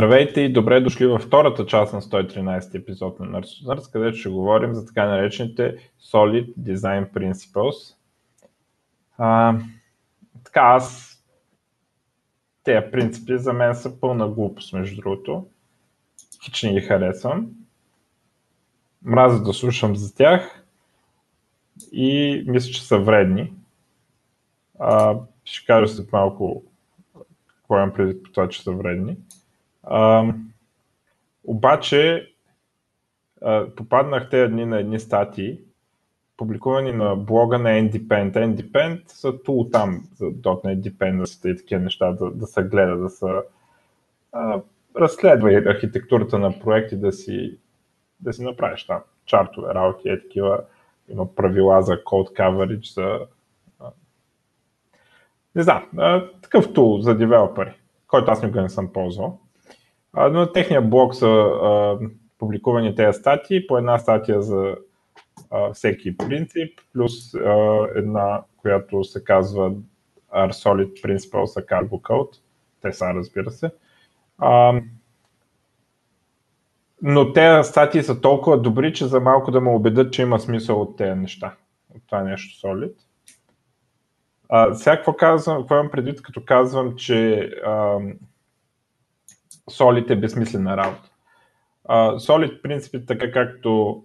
Здравейте и добре дошли във втората част на 113 епизод на Nurse, където ще говорим за така наречените Solid Design Principles. А, така, аз тези принципи за мен са пълна глупост, между другото. Хич не ги харесвам. Мразя да слушам за тях и мисля, че са вредни. А, ще кажа след малко какво имам преди по това, че са вредни. А, обаче а, попаднах тези дни на едни статии, публикувани на блога на Independent. Independent са тул там за .NET Dependency и такива неща да, да се гледа, да се а, разследва архитектурата на проекти, да си, да си направиш там чартове, работи, е такива, има правила за code coverage, за не знам, такъв тул за девелопери, който аз никога не съм ползвал. Но на техния блог са а, публикувани тези статии, по една статия за а, всеки принцип, плюс а, една, която се казва Are Solid Principles a Cargo Code. Те са, разбира се. А, но тези статии са толкова добри, че за малко да ме убедят, че има смисъл от тези неща. От това нещо Solid. А, сега какво казвам, какво имам предвид, като казвам, че а, Solid е безсмислена работа. Uh, Solid принципите, така както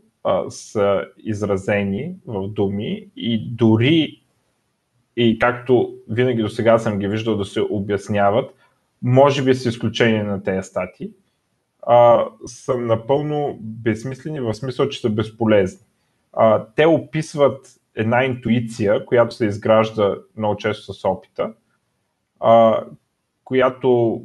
са изразени в думи и дори и както винаги до сега съм ги виждал да се обясняват, може би с изключение на тези стати, са напълно безсмислени в смисъл, че са безполезни. Те описват една интуиция, която се изгражда много често с опита, която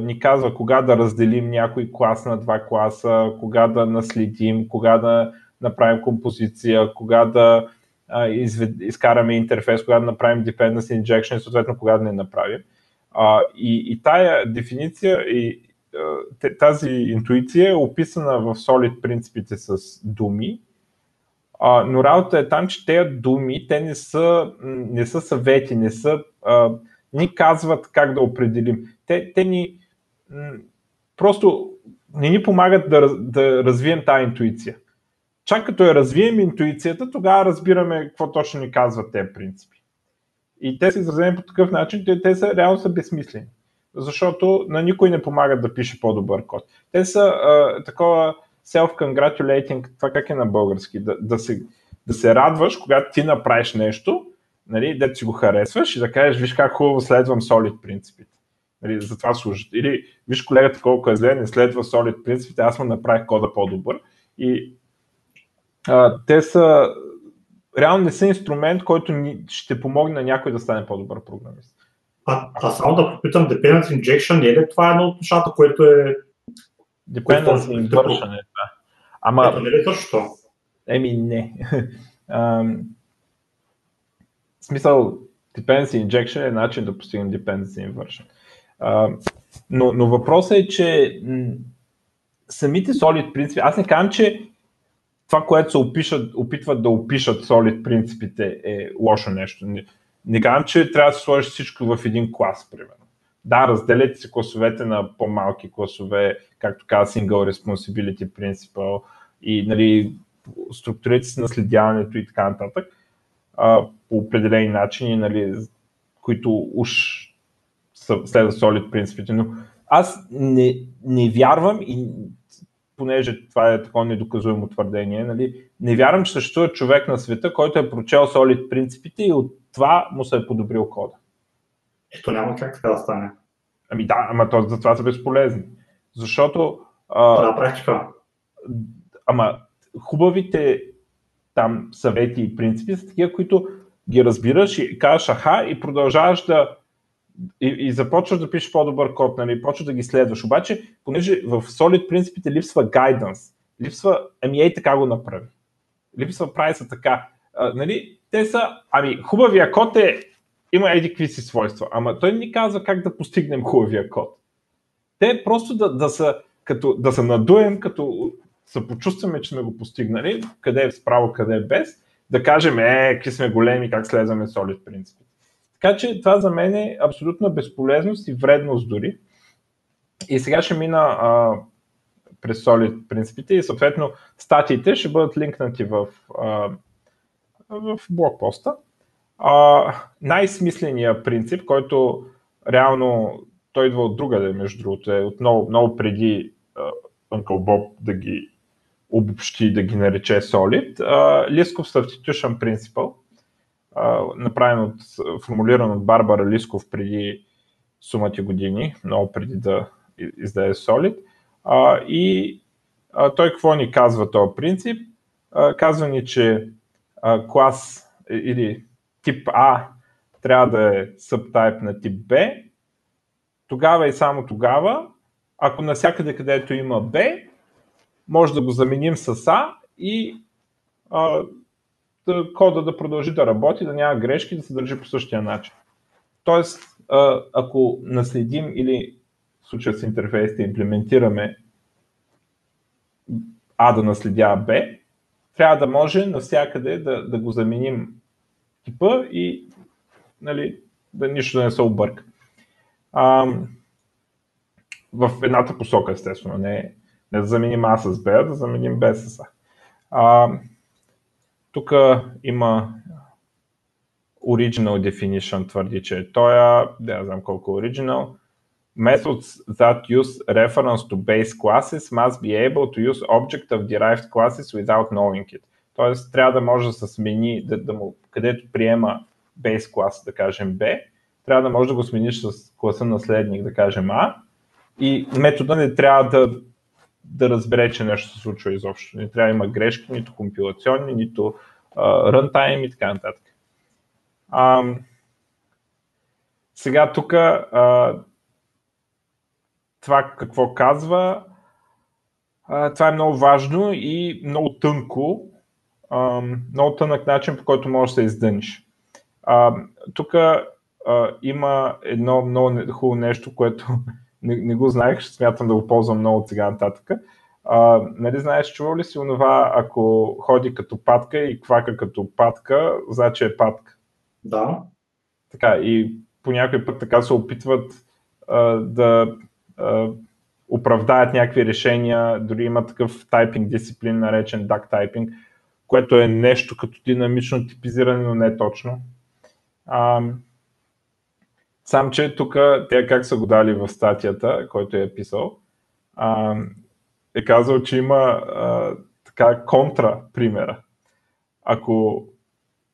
ни казва кога да разделим някой клас на два класа, кога да наследим, кога да направим композиция, кога да а, извед, изкараме интерфейс, кога да направим dependency injection и съответно кога да не направим. А, и, и тая дефиниция и тази интуиция е описана в Solid принципите с думи, а, но работа е там, че тези думи, те не са, не са съвети, не са а, ни казват как да определим. Те, те ни просто не ни помагат да, да развием тази интуиция. Чак като я развием интуицията, тогава разбираме какво точно ни казват тези принципи. И те са изразени по такъв начин, те, те са реално са безсмислени. Защото на никой не помагат да пише по-добър код. Те са а, такова self-congratulating, това как е на български, да, да, се, да се радваш, когато ти направиш нещо, нали, да си го харесваш и да кажеш, виж как хубаво следвам solid принципите. Нали, за това служат. Или виж колегата колко е зле, не следва solid принципите, аз му направих кода по-добър. И а, те са реално не са инструмент, който ни, ще помогне на някой да стане по-добър програмист. А, а само да попитам, Dependency Injection е ли това едно от нещата, което е... Dependency Inversion е това. Ама... Ето, не е също? Еми, не. в смисъл, Dependency Injection е начин да постигнем Dependency Inversion. Uh, но, но въпросът е, че м- самите Solid принципи, аз не казвам, че това, което се опишат, опитват да опишат Solid принципите е лошо нещо. Не, не казвам, че трябва да се сложиш всичко в един клас, примерно. Да, разделете се класовете на по-малки класове, както каза Single Responsibility Principle и нали, структурите си наследяването и така нататък а, по определени начини, нали, които уж следва солид принципите, но аз не, не вярвам и понеже това е такова недоказуемо твърдение, нали, не вярвам, че съществува човек на света, който е прочел солид принципите и от това му се е подобрил кода. Ето няма как така да стане. Ами да, ама то, за това са безполезни. Защото... А, да, практика. Ама хубавите там съвети и принципи са такива, които ги разбираш и кажеш аха и продължаваш да и, и започваш да пишеш по-добър код, нали, почваш да ги следваш. Обаче, понеже в Solid принципите липсва guidance, липсва, ами ей така го направи. Липсва прави са така. А, нали, те са, ами хубавия код е, има еди какви си свойства, ама той ни казва как да постигнем хубавия код. Те просто да, да, са, като, да се надуем, като се почувстваме, че сме го постигнали, къде е справо, къде е без, да кажем, е, какви сме големи, как следваме Solid принципите. Така че това за мен е абсолютна безполезност и вредност дори. И сега ще мина а, през Solid принципите и съответно статиите ще бъдат линкнати в, а, в блокпоста. А, най-смисленият принцип, който реално той идва от другаде, между другото, е от много, преди Uncle Bob да ги обобщи, да ги нарече Solid. Лисков Substitution Principle, направен от, формулиран от Барбара Лисков преди сумати години, много преди да издаде Solid. И той какво ни казва този принцип? Казва ни, че клас или тип А трябва да е subtype на тип Б, тогава и само тогава, ако навсякъде където има B, може да го заменим с А и а, да, кода да продължи да работи, да няма грешки, да се държи по същия начин. Тоест, а, ако наследим или в случая с интерфейсите имплементираме А да наследява Б, трябва да може навсякъде да, да го заменим типа и нали, да нищо да не се обърка. А, в едната посока, естествено, не, не да заменим А с Б, а да заменим Б с А. а тук има original definition, твърди, че е той, не знам колко е original. Methods that use reference to base classes must be able to use object of derived classes without knowing it. Тоест, трябва да може да се смени, да, да му, където приема base клас, да кажем B, трябва да може да го смениш с класа наследник, да кажем А, и метода не трябва да, да разбере, че нещо се случва изобщо. Не трябва да има грешки, нито компилационни, нито рънтайм и така нататък. А, сега тук това какво казва, а, това е много важно и много тънко, а, много тънък начин, по който можеш да се издъниш. Тук има едно много хубаво нещо, което не, не го знаех, ще смятам да го ползвам много от сега нататък. А, нали знаеш, чувал ли си онова, ако ходи като патка и квака като патка, значи е патка? Да. Така, и по някой път така се опитват а, да а, оправдаят някакви решения, дори има такъв тайпинг дисциплин, наречен duck typing, което е нещо като динамично типизиране, но не точно. А, Сам, че тук те как са го дали в статията, който е писал, а, е казал, че има а, така контра примера. Ако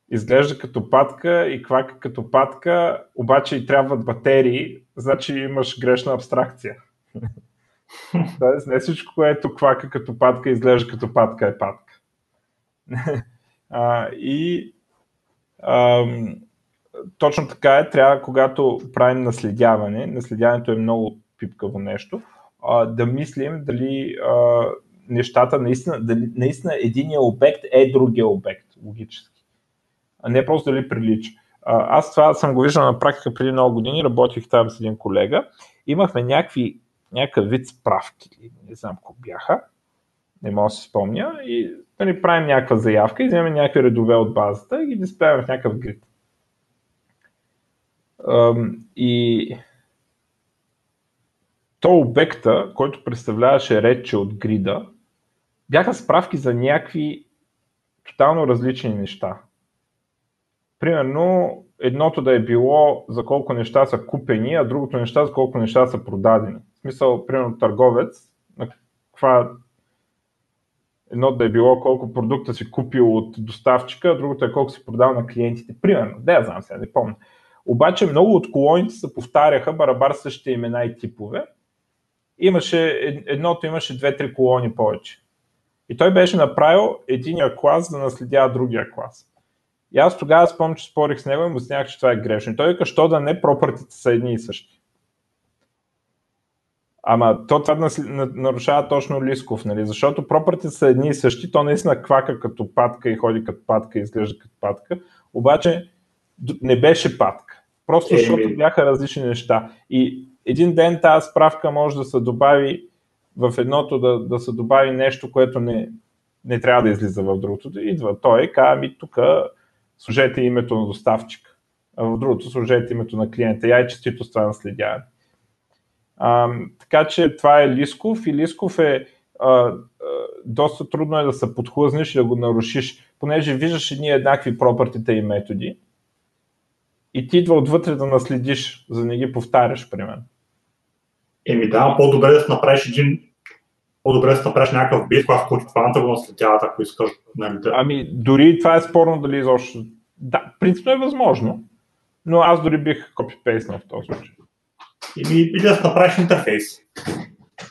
изглежда като патка и квака като патка, обаче и трябват батерии, значи имаш грешна абстракция. Тоест не всичко, което квака като патка изглежда като патка е патка. а, и ам, точно така е, трябва, когато правим наследяване, наследяването е много пипкаво нещо, а, да мислим дали а, нещата наистина, дали наистина единия обект е другия обект, логически. А не просто дали прилича. А, аз това съм го виждал на практика преди много години, работих там с един колега, имахме някакви, някакъв вид справки, не знам какво бяха, не мога да си спомня, и нали, правим някаква заявка и вземем някакви редове от базата и ги диспеем в някакъв грид. И то обекта, който представляваше редче от грида, бяха справки за някакви тотално различни неща. Примерно, едното да е било за колко неща са купени, а другото неща за колко неща са продадени. В смисъл, примерно, търговец, на каква едно да е било колко продукта си купил от доставчика, а другото е колко си продал на клиентите. Примерно, да я знам сега, не помня. Обаче много от колоните се повтаряха барабар същите имена и типове. Имаше, едното имаше две-три колони повече. И той беше направил единия клас да наследява другия клас. И аз тогава спомням, че спорих с него и му снях, че това е грешно. И той вика, що да не, пропъртите са едни и същи. Ама то това нарушава точно Лисков, нали? защото пропъртите са едни и същи, то наистина квака като патка и ходи като патка и изглежда като патка, обаче не беше патка. Просто е, защото бяха различни неща. И един ден тази справка може да се добави в едното да, да се добави нещо, което не, не трябва да излиза в другото. Идва той казва ми тук служете името на доставчик, а в другото служете името на клиента. Я и честито с това наследяване. А, така че това е Лисков и Лисков е а, а, доста трудно е да се подхлъзнеш и да го нарушиш, понеже виждаш едни еднакви пропъртите и методи и ти идва отвътре да наследиш, за да не ги повтаряш, примерно. Еми да, по-добре да направиш един по-добре да направиш някакъв бит, когато който фаната го наследяват, ако искаш. Нали, да. Ами, дори това е спорно дали изобщо. Да, принципно е възможно, но аз дори бих копипейснал в този случай. Ими, или да направиш интерфейс.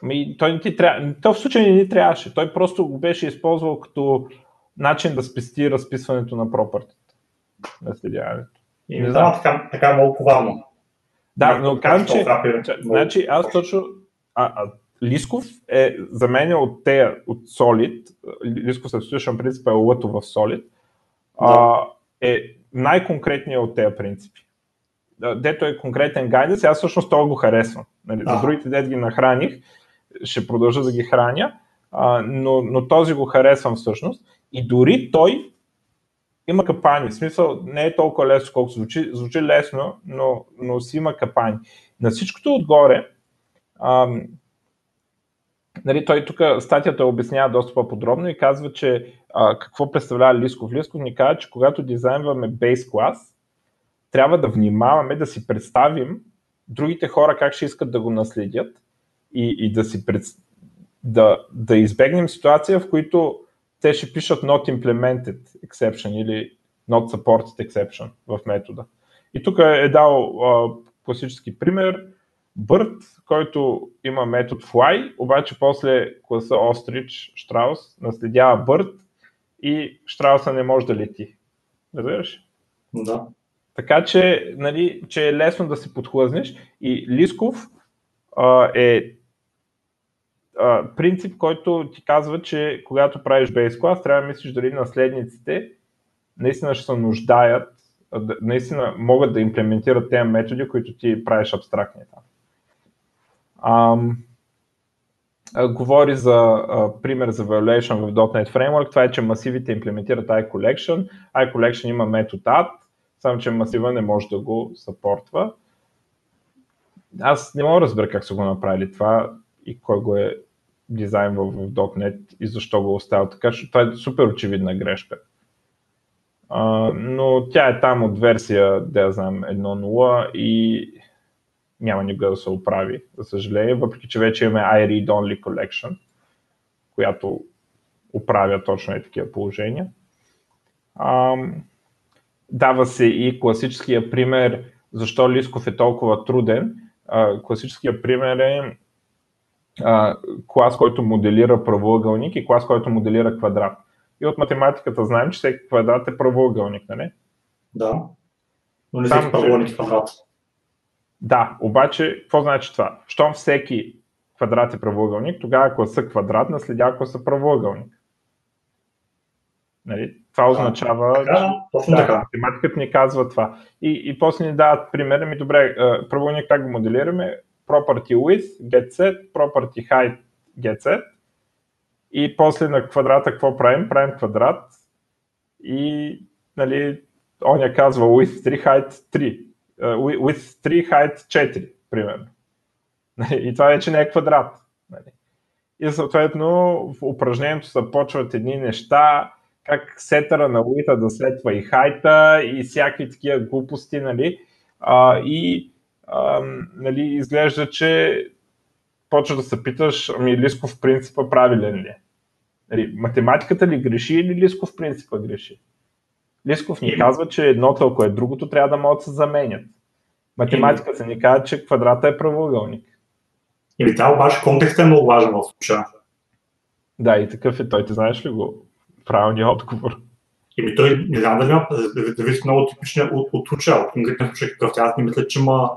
Ами, той не ти трябва. Той в случай не ни трябваше. Той просто го беше използвал като начин да спести разписването на пропъртите. Наследяването. И не знам, така, така е много коварно. Да, но казвам, че, че значи аз точно, а, а, Лисков е за мен от тея, от Solid, Лисков Substitution принцип е лъто в Solid, а, е най-конкретният от тези принципи. Дето е конкретен гайденс, аз всъщност това го харесвам. Нали, за другите дет ги нахраних, ще продължа да ги храня, а, но, но този го харесвам всъщност. И дори той има капани. В смисъл не е толкова лесно, колкото звучи. Звучи лесно, но, но си има капани. На всичкото отгоре, ам, нали, той тук статията обяснява доста по-подробно и казва, че а, какво представлява Лисков. Лисков ни казва, че когато дизайнваме бейс клас, трябва да внимаваме да си представим другите хора как ще искат да го наследят и, и да, си пред, да, да избегнем ситуация, в които те ще пишат not implemented exception или not supported exception в метода. И тук е дал а, класически пример, Bird, който има метод fly, обаче после класа Ostrich, Штраус, наследява Bird и Штрауса не може да лети. Разбираш? Да. Така че, нали, че е лесно да се подхлъзнеш и Лисков а, е принцип, който ти казва, че когато правиш base class, трябва да мислиш дали наследниците наистина ще се нуждаят, наистина могат да имплементират тези методи, които ти правиш абстрактни. Ам, говори за а, пример за violation в .NET Framework. Това е, че масивите имплементират iCollection. iCollection има метод add, само че масива не може да го съпортва. Аз не мога да разбера как са го направили това и кой го е дизайн в, в .NET и защо го оставя така, защото това е супер очевидна грешка. А, но тя е там от версия, да я знам, 1.0 и няма никога да се оправи, за съжаление, въпреки че вече имаме iRead Only Collection, която оправя точно и такива положения. А, дава се и класическия пример, защо Лисков е толкова труден. А, класическия пример е а, клас, който моделира правоъгълник и клас, който моделира квадрат. И от математиката знаем, че всеки квадрат е правоъгълник, нали? Да. Но не всеки правоъгълник е квадрат. Да, обаче, какво значи това? Щом всеки квадрат е правоъгълник, тогава класа квадрат наследява класа правоъгълник. Нали? Това означава, да, че точно да, така. математиката ни казва това. И, и после ни дават пример, ми добре, правоъгълник как го моделираме? Property with, get set, property height, get set. И после на квадрата какво правим? Правим квадрат и нали, он я казва with 3 height 3 with 3 height 4, примерно. И това вече не е квадрат. Нали. И съответно в упражнението започват едни неща, как сетъра на уита да сетва и хайта и всякакви такива глупости, нали? А, и а, нали, изглежда, че почва да се питаш, ами Лисков принципа правилен ли е? Нали, математиката ли греши или Лисков принципа греши? Лисков ни казва, че едното, ако е другото, трябва да могат да се заменят. Математиката ни казва, че квадрата е правоъгълник. Или това обаче контекстът е много важен в случая. Да, и такъв е той. Ти знаеш ли го? Правилният отговор. Еми той не знам дали зависи много типичния от, от случая, от конкретния случай какъв. Аз не мисля, че има...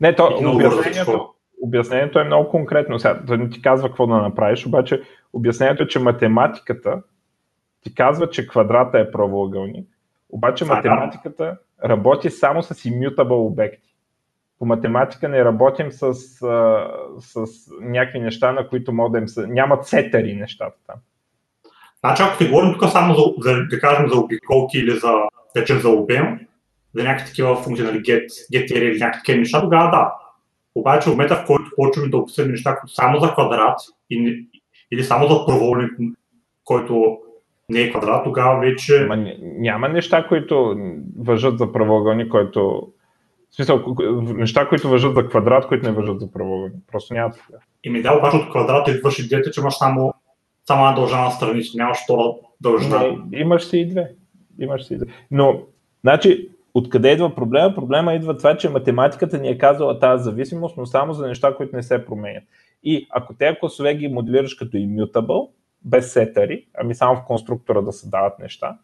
Не, то, обяснението, обяснението е много конкретно. Сега, той не ти казва какво да направиш, обаче обяснението е, че математиката ти казва, че квадрата е правоъгълник, обаче математиката да. работи само с immutable обекти. По математика не работим с, с, с някакви неща, на които модем да Нямат сетери нещата там. Значи, ако ти говорим тук само за, за, да кажем, за обиколки или за, да за обем, за някакви такива функции, нали, get, get или някакви такива неща, тогава да. Обаче в момента, в който почваме да обсъдим неща, които само за квадрат или само за проволник, който не е квадрат, тогава вече... Ма, няма неща, които въжат за правоъгълник, който... В смисъл, неща, които въжат за квадрат, които не въжат за правоъгълник. Просто няма такива. И ми да, обаче от квадрат върши идеята, че имаш само, само една дължина на страници, нямаш втора дължина. Не, имаш си и две. Имаш си и две. Но, значи, Откъде идва проблема? Проблема идва това, че математиката ни е казала тази зависимост, но само за неща, които не се променят. И ако тези класове ги моделираш като immutable, без сетари, ами само в конструктора да се дават неща,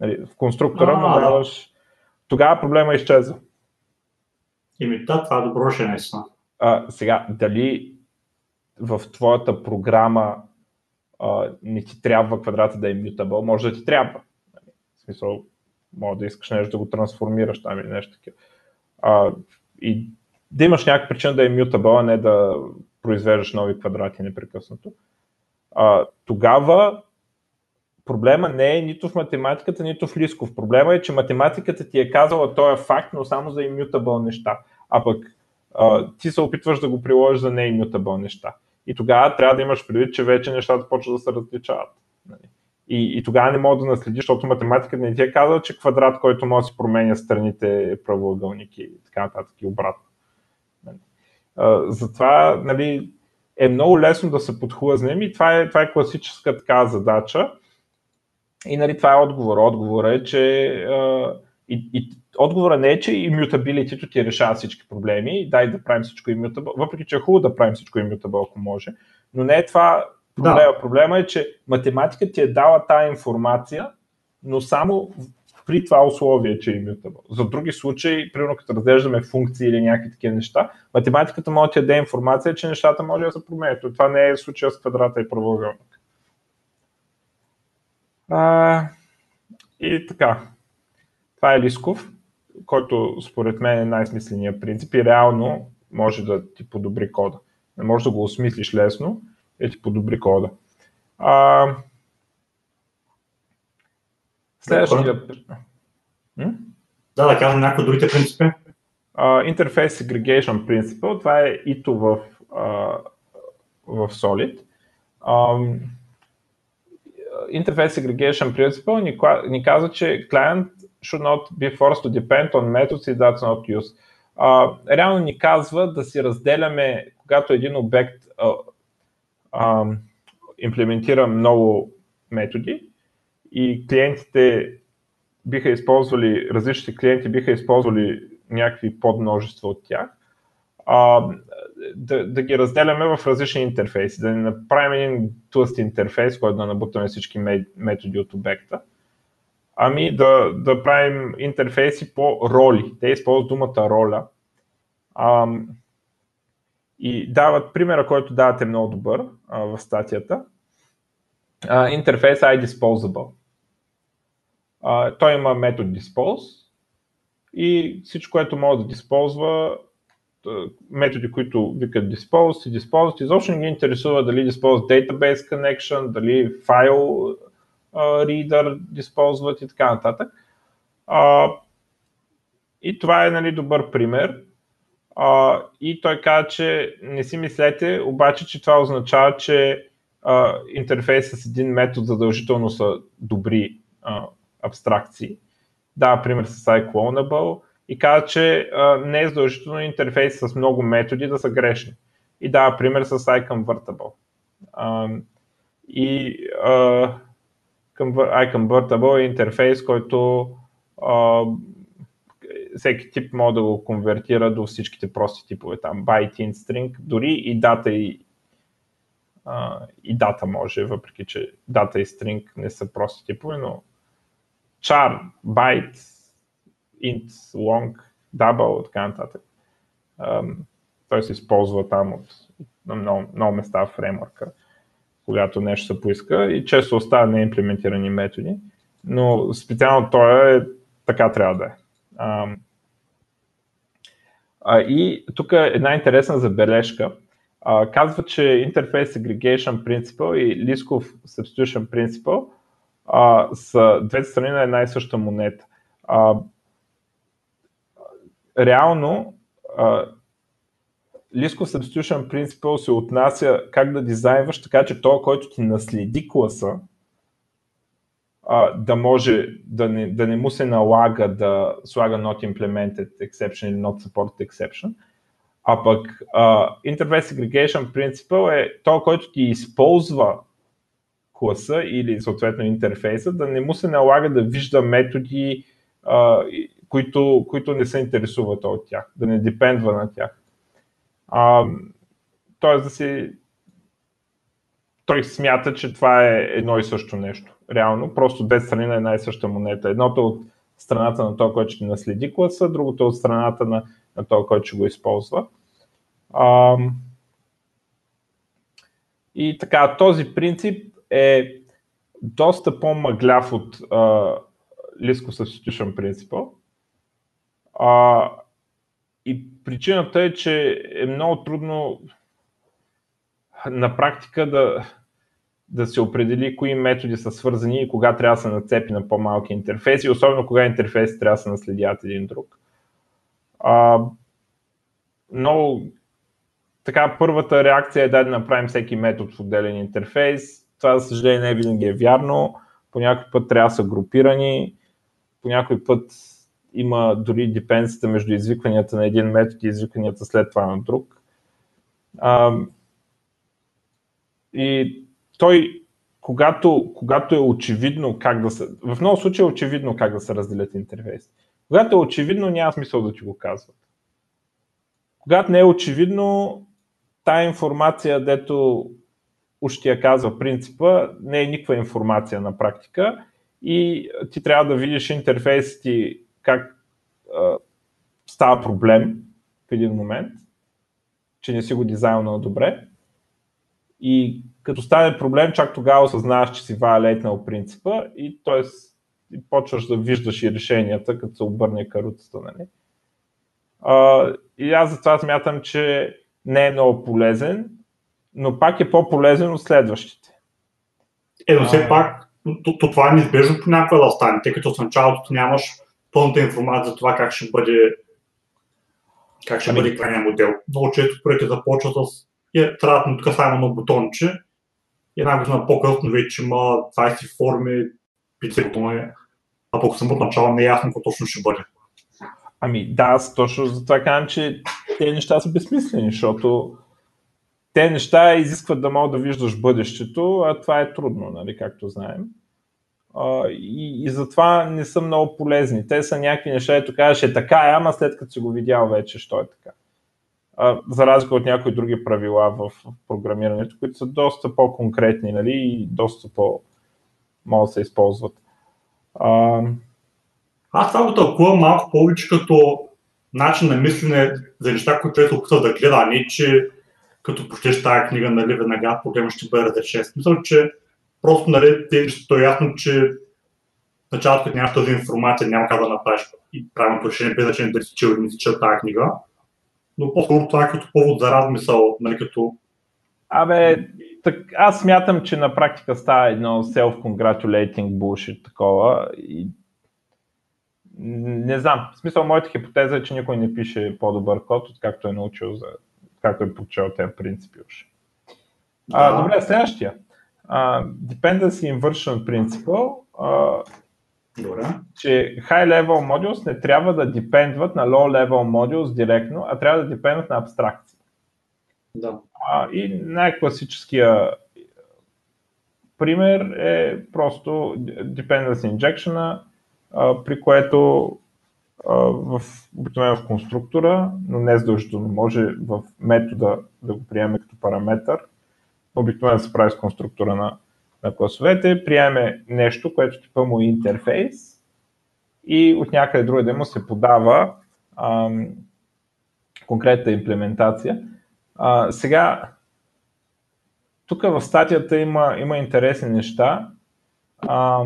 нали, в конструктора му даваш, тогава проблема изчезва. Ими да, това е добро ще наистина. Сега, дали в твоята програма а, не ти трябва квадрата да е mutable, може да ти трябва. В смисъл, може да искаш нещо да го трансформираш там или нещо такива. А, и да имаш някаква причина да е mutable, а не да произвеждаш нови квадрати непрекъснато. А, тогава проблема не е нито в математиката, нито в Лисков. Проблема е, че математиката ти е казала този е факт, но само за immutable неща. А пък а, ти се опитваш да го приложиш за не immutable неща. И тогава трябва да имаш предвид, че вече нещата почват да се различават. Нали? И, и тогава не мога да наследиш, защото математиката не ти е казала, че квадрат, който може да си променя страните е правоъгълник и така нататък и обратно. Затова нали, е много лесно да се подхлъзнем и това е, това е класическа така задача. И нали, това е отговор. Отговор е, че и, и отговора не е, че immutability ти решава всички проблеми, дай да правим всичко immutable, въпреки че е хубаво да правим всичко immutable, ако може, но не е това Проблема, да. проблема е, че математиката ти е дала тази информация, но само при това условие, че е immutable. За други случаи, примерно като разглеждаме функции или някакви такива неща, математиката може да ти даде информация, че нещата може да се променят. Това не е случая с квадрата и правоъгълник. А, и така. Това е Лисков, който според мен е най-смисленият принцип и реално може да ти подобри кода. Не можеш да го осмислиш лесно, и ти подобри кода. А, следващия... Да, да кажем някои другите принципи. Interface Segregation Principle, това е ито в, uh, в Solid. Um, Interface Segregation Principle ни, ни казва, че client should not be forced to depend on methods that's not used. Uh, реално ни казва да си разделяме, когато един обект uh, а, имплементира много методи и клиентите биха използвали, различните клиенти биха използвали някакви подмножества от тях, а, да, да ги разделяме в различни интерфейси, да не направим един тлъст интерфейс, който да набутаме всички методи от обекта, ами да, да правим интерфейси по роли. Те използват думата роля. А, и дават примера, който давате много добър а, в статията. Интерфейс iDisposable. А, той има метод dispose и всичко, което може да диспозва, методи, които викат dispose и dispose, изобщо не ги интересува дали dispose database connection, дали file reader disposват и така нататък. А, и това е нали, добър пример. А, и той каза, че не си мислете, обаче, че това означава, че а, интерфейс с един метод задължително са добри а, абстракции. Дава пример с iClonable и каза, че а, не е задължително интерфейс с много методи да са грешни. И дава пример с iConvertible. А, и а, iConvertible е интерфейс, който а, всеки тип може да го конвертира до всичките прости типове, там byte, int, string, дори и дата и, а, и дата може, въпреки че дата и string не са прости типове, но char, byte, int, long, double така нататък. той се използва там от на много, много места в фреймворка, когато нещо се поиска и често остава неимплементирани методи, но специално той е така трябва да е. А, и тук е една интересна забележка. А, казва, че Interface Aggregation Principle и Liskov Substitution Principle а, са двете страни на една и съща монета. А, реално а, List of Substitution Principle се отнася как да дизайнваш така, че той, който ти наследи класа, а, да може да не, да не му се налага да слага not implemented exception или not supported exception, а пък uh, Interface Segregation Principle е то, който ти използва класа или съответно интерфейса, да не му се налага да вижда методи, uh, които, които не се интересуват от тях, да не депендва на тях. Uh, тоест да си той смята, че това е едно и също нещо. Реално, просто две страни на една и съща монета. Едното от страната на този, който ще наследи класа, другото от страната на, на този, който ще го използва. А, и така, този принцип е доста по-мъгляв от uh, Lisco Substitution Principle. А, и причината е, че е много трудно на практика да, да се определи кои методи са свързани и кога трябва да се нацепи на по-малки интерфейси, особено кога интерфейси трябва да се наследят един друг. А, но така, първата реакция е да направим всеки метод в отделен интерфейс. Това, за съжаление, не винаги е вярно. По някой път трябва да са групирани, по някой път има дори депенсията между извикванията на един метод и извикванията след това на друг. А, и той, когато, когато е очевидно как да се... В много случаи е очевидно как да се разделят интерфейси. Когато е очевидно, няма смисъл да ти го казват. Когато не е очевидно, тая информация, дето уж ти я казва принципа, не е никаква информация на практика и ти трябва да видиш интерфейс ти как а, става проблем в един момент, че не си го дизайнал добре и като стане проблем, чак тогава осъзнаваш, че си валейтнал принципа и т.е. почваш да виждаш и решенията, като се обърне каруцата. Нали? А, и аз затова смятам, че не е много полезен, но пак е по-полезен от следващите. Е, но все пак, то, то това е неизбежно понякога да стане, тъй като в началото нямаш пълната информация за това как ще бъде как ще ами... бъде крайния модел. Много често проекти започват с и трябва да натука само на бутонче. Една година по-късно вече има 20 форми, 50 бутони, а пък съм от начало не е ясно какво точно ще бъде. Ами да, аз точно за това казвам, че те неща са безсмислени, защото те неща изискват да мога да виждаш бъдещето, а това е трудно, нали, както знаем. А, и, и затова не са много полезни. Те са някакви неща, ето кажеш е така, е, ама след като си го видял вече, що е така за разлика от някои други правила в програмирането, които са доста по-конкретни нали, и доста по- могат да се използват. А... Аз това го тълкувам малко повече като начин на мислене за неща, които човек опитва да гледа, а не че като прочеш тази книга, нали, веднага проблема ще бъде разрешен. Смисъл, че просто нали, ти е ясно, че началото, като нямаш тази информация, няма как да направиш и правилното решение, без значение дали си чел или не си чел тази книга но по-скоро това е като повод за размисъл, нали, като... Абе, так, аз смятам, че на практика става едно self-congratulating bullshit такова и не знам. В смисъл, моята хипотеза е, че никой не пише по-добър код, както е научил, за, както е прочел тези принципи уж. Да. А, добре, следващия. Uh, dependency Inversion Principle uh, Добре. че high-level modules не трябва да депендват на low-level modules директно, а трябва да депендват на абстракции. Да. А, и най-класическия пример е просто dependency injection, при което а, в, обикновено в конструктора, но не задължително може в метода да го приеме като параметър. Обикновено се прави с конструктора на на класовете, приеме нещо, което типа му е интерфейс и от някъде друга да му се подава ам, конкретна имплементация. А, сега, тук в статията има, има интересни неща. А,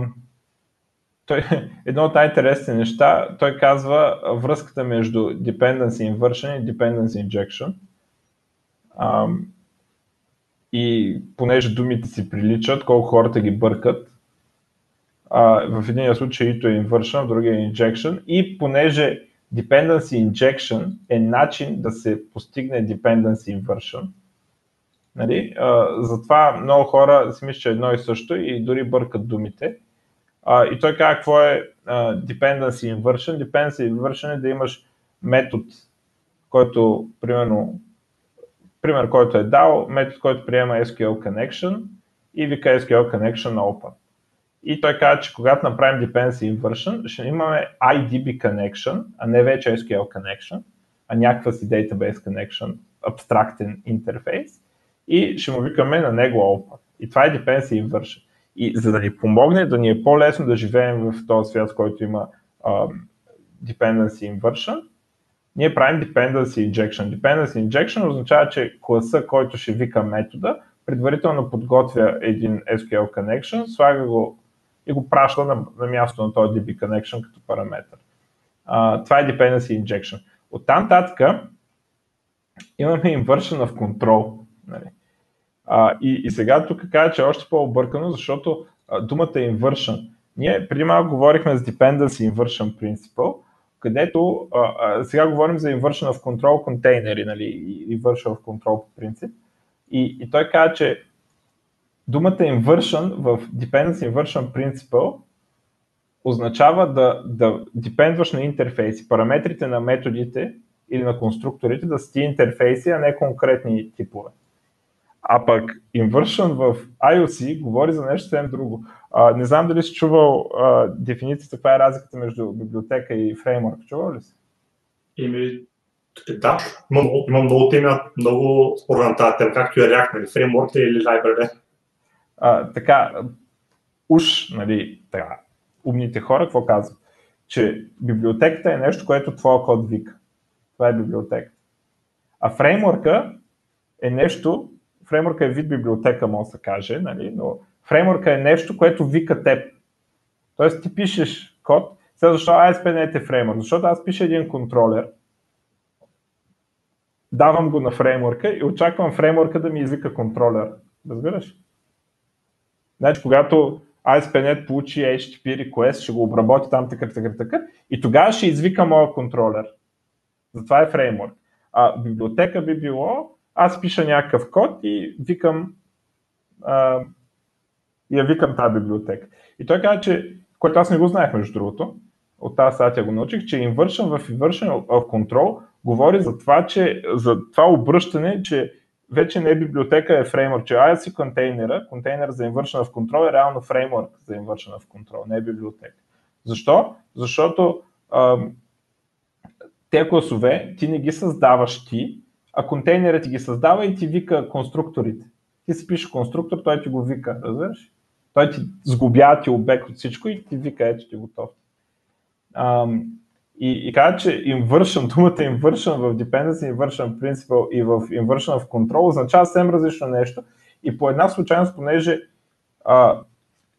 той, едно от най-интересните неща, той казва връзката между dependency inversion и dependency injection. А, и понеже думите си приличат, колко хората ги бъркат, а, в един случай ито е inversion, в другия е injection и понеже dependency injection е начин да се постигне dependency inversion. Нали? А, затова много хора си мислят, е едно и също и дори бъркат думите. А, и той казва какво е а, dependency inversion. Dependency inversion е да имаш метод, който, примерно, пример, който е дал, метод, който приема SQL connection и вика SQL connection open. И той каза, че когато направим dependency inversion, ще имаме IDB connection, а не вече SQL connection, а някаква си database connection, абстрактен интерфейс и ще му викаме на него open. И това е dependency inversion. И за да ни помогне, да ни е по-лесно да живеем в този свят, в който има uh, dependency inversion, ние правим dependency injection. Dependency injection означава, че класа, който ще вика метода, предварително подготвя един SQL connection, слага го и го праща на, на място на този DB connection като параметър. Uh, това е dependency injection. От там татък имаме inversion of control. Нали? Uh, и, и сега тук кажа, че е още по-объркано, защото uh, думата е inversion. Ние преди малко говорихме за dependency inversion principle, където uh, uh, сега говорим за inversion of control контейнери, нали, inversion of control по принцип. И, и той каза, че думата inversion в Dependency Inversion Principle означава да, да депендваш на интерфейси, параметрите на методите или на конструкторите да са ти интерфейси, а не конкретни типове. А пък inversion в IOC говори за нещо съвсем друго. А, не знам дали си чувал а, дефиницията, каква е разликата между библиотека и фреймворк. Чувал ли си? Ими, да, имам, имам много теми, много според на тази тема, както и React, нали, фреймворк или library а, така, уж, нали, така, умните хора, какво казват? Че библиотеката е нещо, което твоя код вика. Това е библиотека. А фреймворка е нещо, фреймворка е вид библиотека, може да се каже, нали, но фреймворка е нещо, което вика теб. Тоест ти пишеш код, сега защо ASP.NET е фреймворк? Защото аз пиша един контролер, давам го на фреймворка и очаквам фреймворка да ми извика контролер. Разбираш? Значи, когато ASP.NET получи HTTP request, ще го обработи там така, така, така и тогава ще извика моя контролер. Затова е фреймворк. А библиотека би било, аз пиша някакъв код и викам а, я викам тази библиотека. И той каза, че, което аз не го знаех между другото, от тази статия го научих, че inversion в inversion of control говори за това, че за това обръщане, че вече не е библиотека, е фреймворк, че IOC контейнера, контейнер за inversion of control е реално фреймворк за inversion of control, не е библиотека. Защо? Защото ам, те класове ти не ги създаваш ти, а контейнерът ти ги създава и ти вика конструкторите. Ти си пише конструктор, той ти го вика, разбираш? Той ти сгубява ти обект от всичко и ти вика, ето ти готов. Ам, и, и каза, че inversion, думата inversion в Dependency Inversion Principle и в Inversion of Control означава съвсем различно нещо. И по една случайност, понеже uh,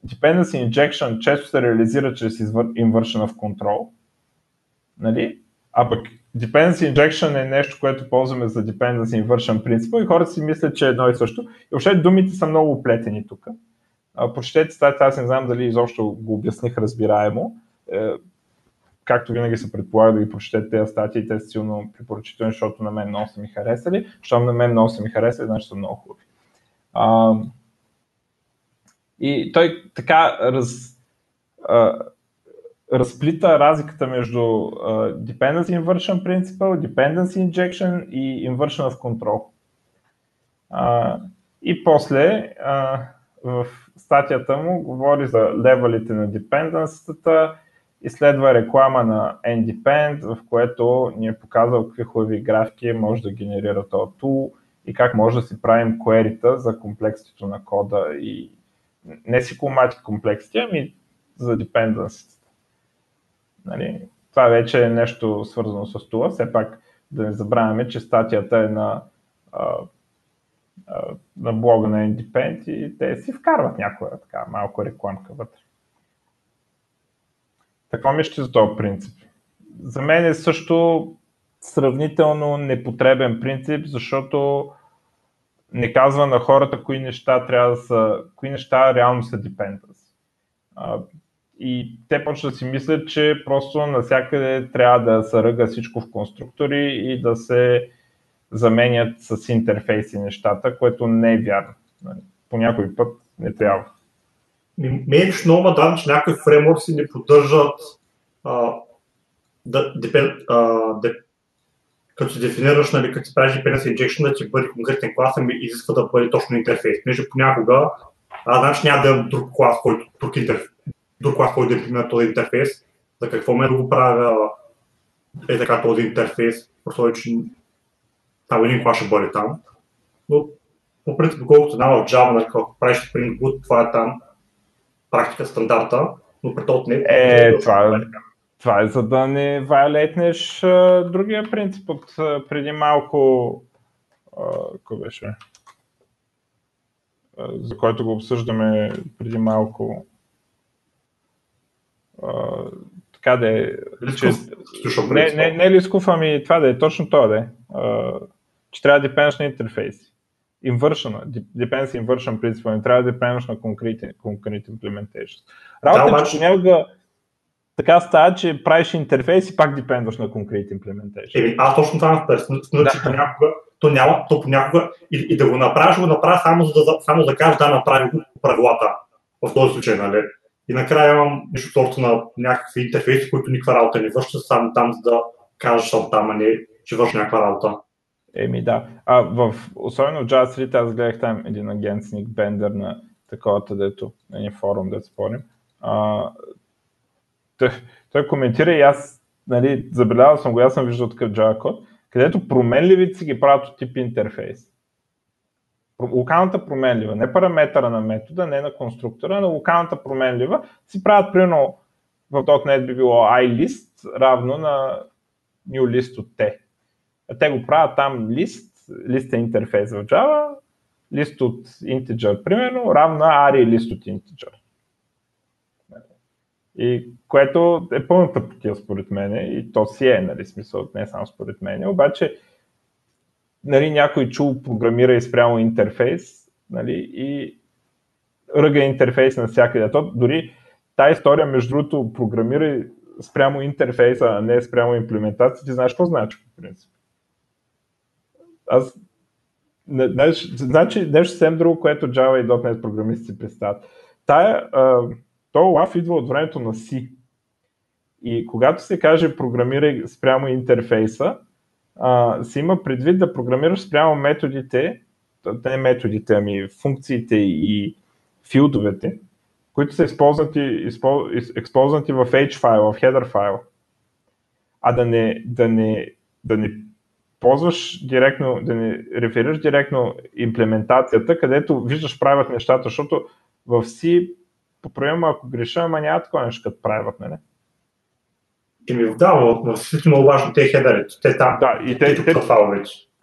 Dependency Injection често се реализира чрез Inversion of Control, нали? а пък Dependency Injection е нещо, което ползваме за Dependency Inversion Principle и хората си мислят, че е едно и също. И въобще думите са много оплетени тук. Прочетете статията, аз не знам дали изобщо го обясних разбираемо е, както винаги се предполага да ги прочетете тези статии, те са силно препоръчителни, защото на мен много са ми харесали. Защото на мен много са ми харесали, значи са много хубави. И той така раз, разплита разликата между uh, Dependency Inversion Principle, Dependency Injection и Inversion of Control. Uh, и после uh, в статията му говори за левелите на депенденсата, изследва реклама на Endepend, в което ни е показал какви хубави графики може да генерира този тул и как може да си правим query за комплекситето на кода и не си комати комплексите, ами за dependencies. Нали? Това вече е нещо свързано с това. Все пак да не забравяме, че статията е на, а, а, на блога на Independent и те си вкарват някоя така малко рекламка вътре. Какво мислите за този принцип? За мен е също сравнително непотребен принцип, защото не казва на хората кои неща трябва да са, кои неща реално са dependence. И те почват да си мислят, че просто навсякъде трябва да се ръга всичко в конструктори и да се заменят с интерфейси нещата, което не е вярно. Нали, по някой път не трябва. Мен лично много да, че някои фреймворци не поддържат а, да, депен, а, де, като дефинираш, нали, като се правиш dependency injection, да ти бъде конкретен клас, ами изисква да бъде точно интерфейс. Между понякога, а, значи няма да имам друг клас, който, друг, интерфейс, друг клас, който да имплементира този интерфейс. За какво ме да го правя е така този интерфейс, просто че там един клас ще бъде там. Но по принцип, колкото знам в Java, нали, ако правиш Spring Boot, това е там практика стандарта, но при този не е. Това, е, това е за да не вайлетнеш другия принцип от преди малко. Какво беше? за който го обсъждаме преди малко. Така да е. Че, не, не, не Лисков, ами това да е точно това да е. че трябва да депендаш на интерфейси. Inversion, depends inversion принципа, не трябва да депендаш на concrete, concrete implementation. Работа да, е, че понякога така става, че правиш интерфейс и пак депендваш на concrete implementation. Еми, аз точно това понякога то няма, то понякога и, и да го направиш, го направя само за да, само да кажеш да направи правилата в този случай, нали? И накрая имам нещо сорта на някакви интерфейси, които никаква работа не вършат, само там за да кажеш от там, а не, че върши някаква работа. Еми да. А в, особено в JavaScript аз гледах там един агент с Ник Бендер на такова, дето на един форум, да спорим. А, той, той коментира и аз нали, забелязал съм го, аз съм виждал такъв Java код, където променливите си ги правят от тип интерфейс. Локалната променлива, не параметъра на метода, не на конструктора, но локалната променлива си правят примерно в .NET би било iList равно на new list от T. А те го правят там list, list е интерфейс в Java, list от integer, примерно, равно на array list от integer. И което е пълната потия според мен и то си е, нали, смисъл, не само според мен, обаче нали, някой чул програмира и спрямо интерфейс нали, и ръга интерфейс навсякъде. То дори тази история, между другото, програмира спрямо интерфейса, а не спрямо имплементация, ти знаеш какво значи по принцип. Аз Знаеш, значи нещо съвсем друго, което Java и .NET програмисти представят. Тая, то лав идва от времето на C. И когато се каже програмирай спрямо интерфейса, се има предвид да програмираш спрямо методите, не методите, ами функциите и филдовете, които са използвати, използвати в H файл, в header файл. А да не, да не, да не ползваш директно, да не реферираш директно имплементацията, където виждаш правят нещата, защото в C поправям ако греша, ама няма такова нещо като правят, нали? Еми, да, но всички много важно те хедерите. Те там, да, и те, те, те,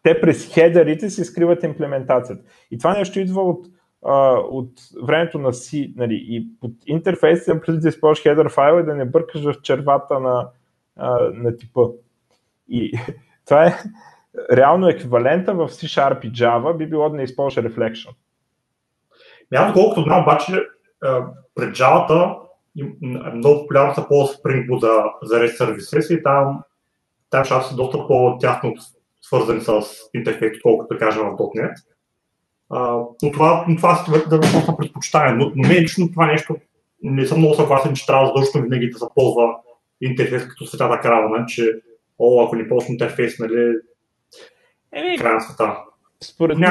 те през хедерите си скриват имплементацията. И това нещо идва от, а, от времето на C, нали, и под интерфейс съм преди да използваш хедер файл и да не бъркаш в червата на, а, на типа. И това е реално еквивалента в C-Sharp и Java би било да не използваш Reflection. Аз колкото знам, обаче пред Java много популярно са ползва Spring Boot за, за REST сервиси и там, там ще са доста по-тясно свързани с интерфейс, колкото да кажем в .NET. Uh, но това, но това е да въпрос предпочитание. Но, но не лично това нещо не съм много съгласен, че трябва задължително винаги да се ползва интерфейс като светата крава, че о, ако не ползвам интерфейс, нали, Еми, край на света. Според мен...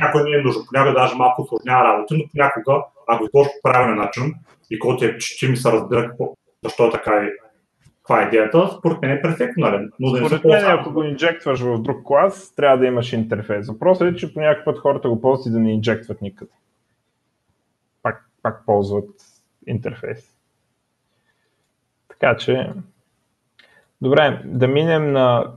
Някой, не е нужно, понякога даже малко осложнява работа, но понякога, ако използваш по правилен начин и който е че ми се разбира какво, защо е така и каква е идеята, според мен е перфектно, нали? Но да според мен, ако го инжектваш в друг клас, трябва да имаш интерфейс. Въпросът е, че по някакъв път хората го ползват и да не инжектват никъде. Пак, пак ползват интерфейс. Така че, добре, да минем на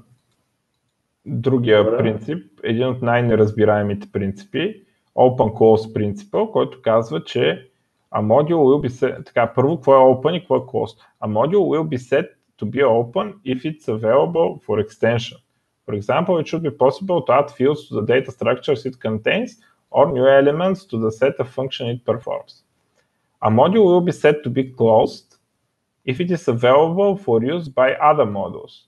другия Добре. принцип, един от най-неразбираемите принципи, Open Close принципа, който казва, че a module will be set, така, първо, какво е open и какво е closed? A module will be set to be open if it's available for extension. For example, it should be possible to add fields to the data structures it contains or new elements to the set of function it performs. A module will be set to be closed if it is available for use by other modules.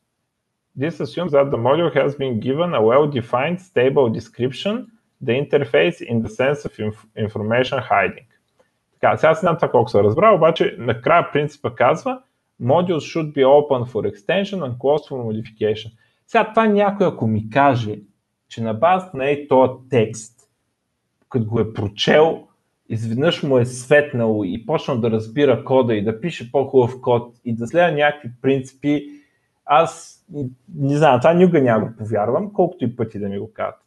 This assumes that the module has been given a well-defined stable description, the interface in the sense of inf- information hiding. Така, сега знам това колко се разбра, обаче накрая принципа казва Modules should be open for extension and closed for modification. Сега това някой ако ми каже, че на базата на ей този текст, като го е прочел, изведнъж му е светнало и почнал да разбира кода и да пише по-хубав код и да следва някакви принципи, аз не знам, това никога няма го повярвам, колкото и пъти да ми го кажат.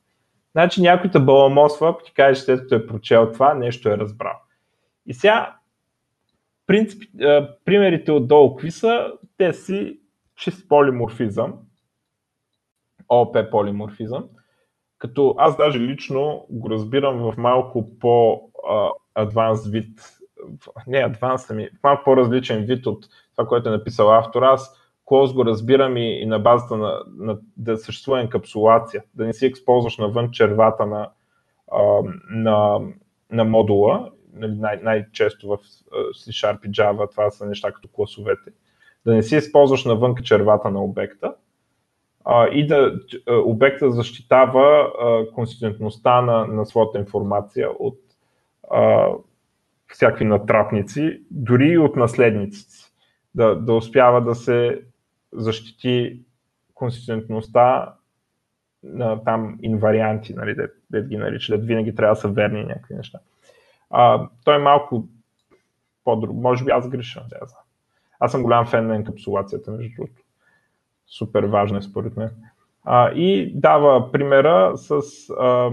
Значи някой те баламосва, ти кажеш, след като е прочел това, нещо е разбрал. И сега, принцип, примерите отдолу какви са, те си чист полиморфизъм, ОП полиморфизъм, като аз даже лично го разбирам в малко по-адванс вид, не адванс, ами малко по-различен вид от това, което е написал автор. Аз Close го разбирам и, и на базата на, на да съществува енкапсулация, да не си използваш навън червата на, на, на модула, нали, най- най-често в C-Sharp и Java това са неща като класовете, да не си използваш навън червата на обекта а, и да обекта защитава а, консистентността на, на своята информация от а, всякакви натрапници, дори и от наследниците да, да успява да се защити консистентността на там инварианти, нали, да, да ги нарича, да винаги трябва да са верни някакви неща. А, той е малко по-друг. Може би аз греша. Да, аз съм голям фен на енкапсулацията, между другото. Супер важно е според мен. А, и дава примера с а,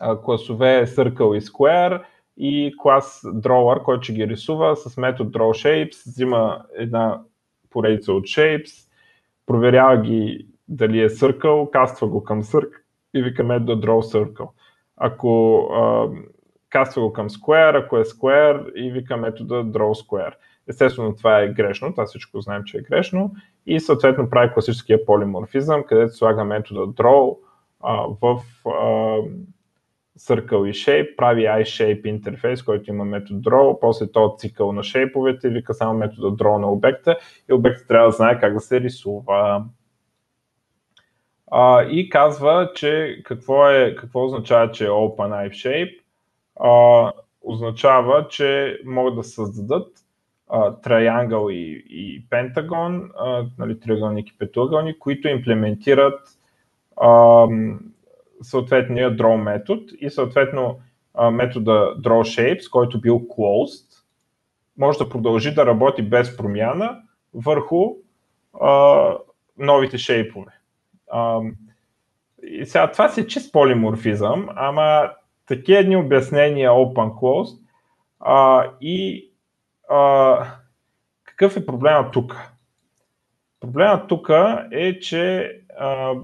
а, класове Circle и Square и клас Drawer, който ще ги рисува с метод DrawShapes, взима една поредица от shapes, проверява ги дали е circle, каства го към circle и вика метод draw circle. Ако а, каства го към square, ако е square и вика метода draw square. Естествено това е грешно, това всичко знаем, че е грешно и съответно прави класическия полиморфизъм, където слага метода draw а, в а, Circle и Shape, прави iShape интерфейс, който има метод Draw, после този цикъл на шейповете, вика само метода Draw на обекта и обектът трябва да знае как да се рисува. А, и казва, че какво, е, какво означава, че е Open Shape? А, означава, че могат да създадат триангъл и, и пентагон, нали, триъгълник и петъгълник, които имплементират а, съответния draw метод и съответно метода draw shapes, който бил closed, може да продължи да работи без промяна върху а, новите шейпове. И сега това си е чист полиморфизъм, ама такива едни обяснения open closed а, и а, какъв е проблема тук? Проблемът тук е, че а,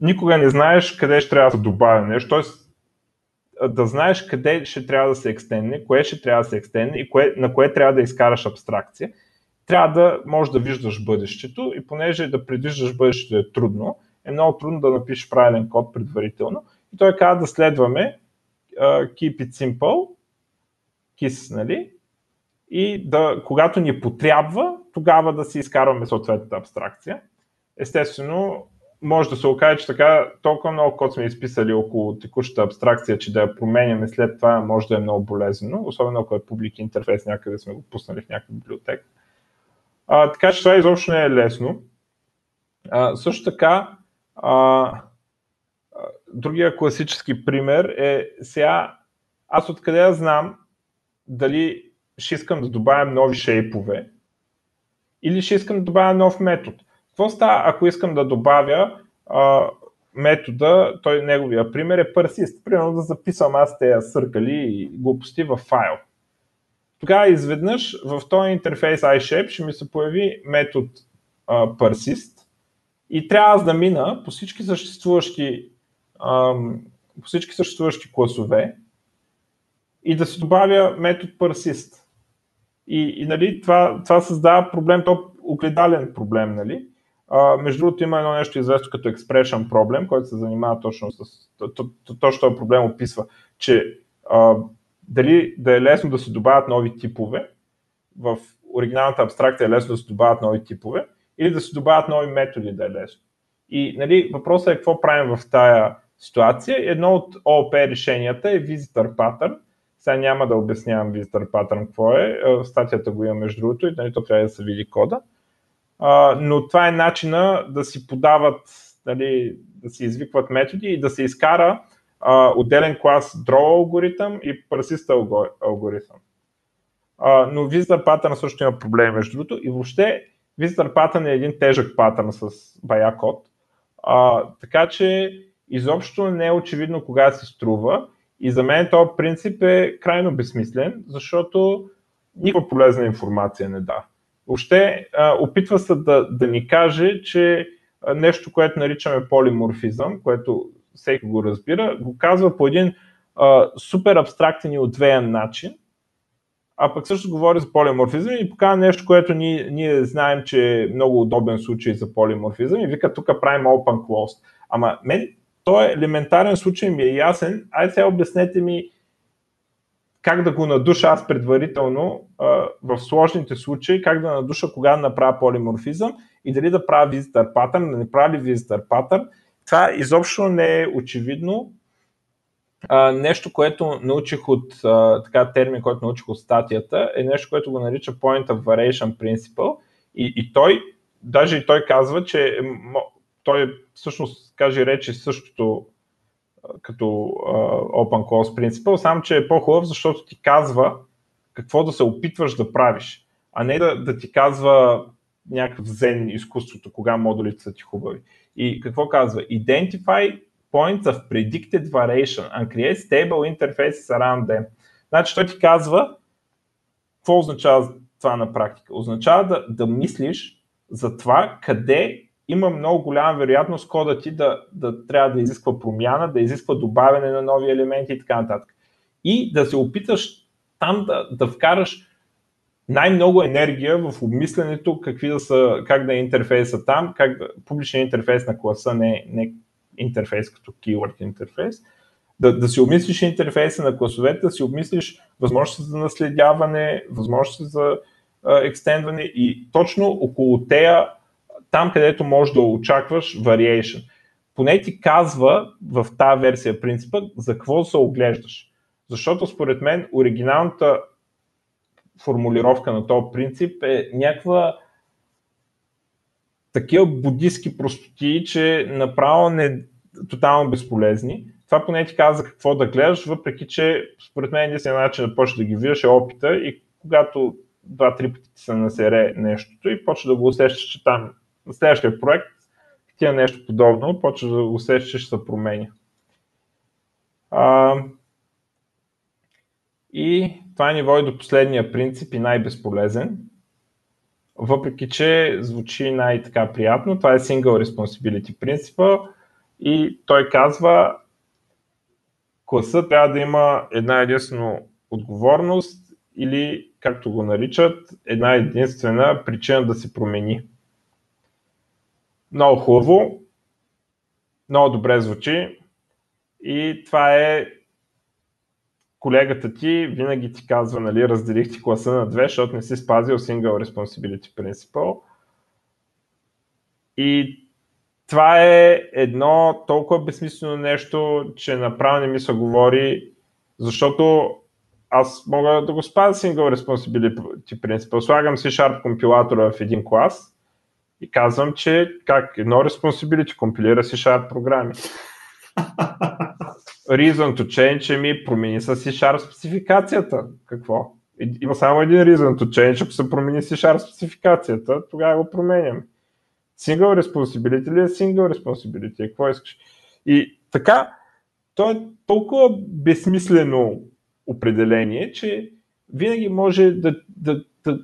никога не знаеш къде ще трябва да се добавя нещо, т.е. да знаеш къде ще трябва да се екстенне, кое ще трябва да се екстенне и кое, на кое трябва да изкараш абстракция. Трябва да можеш да виждаш бъдещето и понеже да предвиждаш бъдещето е трудно, е много трудно да напишеш правилен код предварително. И той казва да следваме uh, keep it simple, KISS, нали? И да, когато ни потрябва, тогава да си изкарваме съответната абстракция. Естествено, може да се окаже, че така толкова много код сме изписали около текущата абстракция, че да я променяме след това може да е много болезнено, особено ако е публик интерфейс някъде сме го пуснали в някаква библиотека. А, така че това изобщо не е лесно. А, също така, а, другия класически пример е сега, аз откъде я знам дали ще искам да добавям нови шейпове или ще искам да добавя нов метод. Какво става, ако искам да добавя а, метода, той неговия пример е persist. Примерно да записвам аз тези съркали и глупости в файл. Тогава изведнъж в този интерфейс iShape ще ми се появи метод а, persist и трябва аз да мина по всички съществуващи, а, по всички съществуващи класове и да си добавя метод persist. И, и нали, това, това създава проблем, то огледален проблем, нали? Между другото има едно нещо известно като expression проблем, който се занимава точно с... Точно този проблем описва, че а, дали да е лесно да се добавят нови типове, в оригиналната абстракция е лесно да се добавят нови типове или да се добавят нови методи да е лесно. И нали, въпросът е какво правим в тая ситуация. Едно от ООП решенията е Visitor Pattern. Сега няма да обяснявам Visitor Pattern какво е. В статията го има между другото и нали, то трябва да се види кода. Но това е начина да си подават, нали, да си извикват методи и да се изкара отделен клас draw алгоритъм и persist алгоритъм. но Visitor Pattern също има проблеми между другото и въобще Visitor Pattern е един тежък патърн с бая код. А, така че изобщо не е очевидно кога се струва и за мен този принцип е крайно безсмислен, защото никаква полезна информация не да. Въобще а, опитва се да, да ни каже, че нещо, което наричаме полиморфизъм, което всеки го разбира, го казва по един а, супер абстрактен и отвеян начин, а пък също говори за полиморфизъм и показва нещо, което ние, ние знаем, че е много удобен случай за полиморфизъм и вика тук правим open closed. Ама мен той елементарен случай ми е ясен. Айде сега обяснете ми как да го надуша аз предварително а, в сложните случаи, как да надуша кога да направя полиморфизъм и дали да правя visitor pattern, да не правя ли visitor pattern. Това изобщо не е очевидно а, нещо, което научих от а, така термин, който научих от статията, е нещо, което го нарича Point of Variation Principle. И, и той, даже и той казва, че той всъщност каже речи същото като Open Close Principle, само че е по-хубав, защото ти казва какво да се опитваш да правиш, а не да, да ти казва някакъв зен изкуството, кога модулите са ти хубави. И какво казва? Identify points of predicted variation and create stable interfaces around them. Значи той ти казва, какво означава това на практика? Означава да, да мислиш за това къде има много голяма вероятност кода ти да, да трябва да изисква промяна, да изисква добавяне на нови елементи и така нататък. И да се опиташ там да, да вкараш най-много енергия в обмисленето какви да са, как да е интерфейса там, как да, публичният интерфейс на класа не, не интерфейс като keyword интерфейс, да, да си обмислиш интерфейса на класовете, да си обмислиш възможности за наследяване, възможности за екстендване и точно около тея, там където можеш да очакваш variation. Поне ти казва в тази версия принципа за какво се оглеждаш. Защото според мен оригиналната формулировка на този принцип е някаква такива будистки простоти, че направо не тотално безполезни. Това поне ти каза какво да гледаш, въпреки че според мен единствения начин да почнеш да ги виждаш е опита и когато два-три пъти ти се насере нещото и почва да го усещаш, че там следващия проект ти е нещо подобно, почва да усещаш, че ще се променя. А, и това ни води до последния принцип и най-безполезен, въпреки че звучи най-така приятно. Това е Single Responsibility принципа и той казва, класът трябва да има една единствена отговорност или, както го наричат, една единствена причина да се промени. Много хубаво, много добре звучи и това е колегата ти винаги ти казва, нали, разделих ти класа на две, защото не си спазил Single Responsibility Principle. И това е едно толкова безсмислено нещо, че направо не ми се говори, защото аз мога да го спазя Single Responsibility Principle. Слагам C-Sharp компилатора в един клас и казвам, че как едно Responsibility компилира C-Sharp програми. reason to change ми промени с C-Sharp спецификацията. Какво? Има само един reason to change, ако се промени C-Sharp спецификацията, тогава го променям. Single responsibility ли е single responsibility? Какво искаш? И така, то е толкова безсмислено определение, че винаги може да, да, да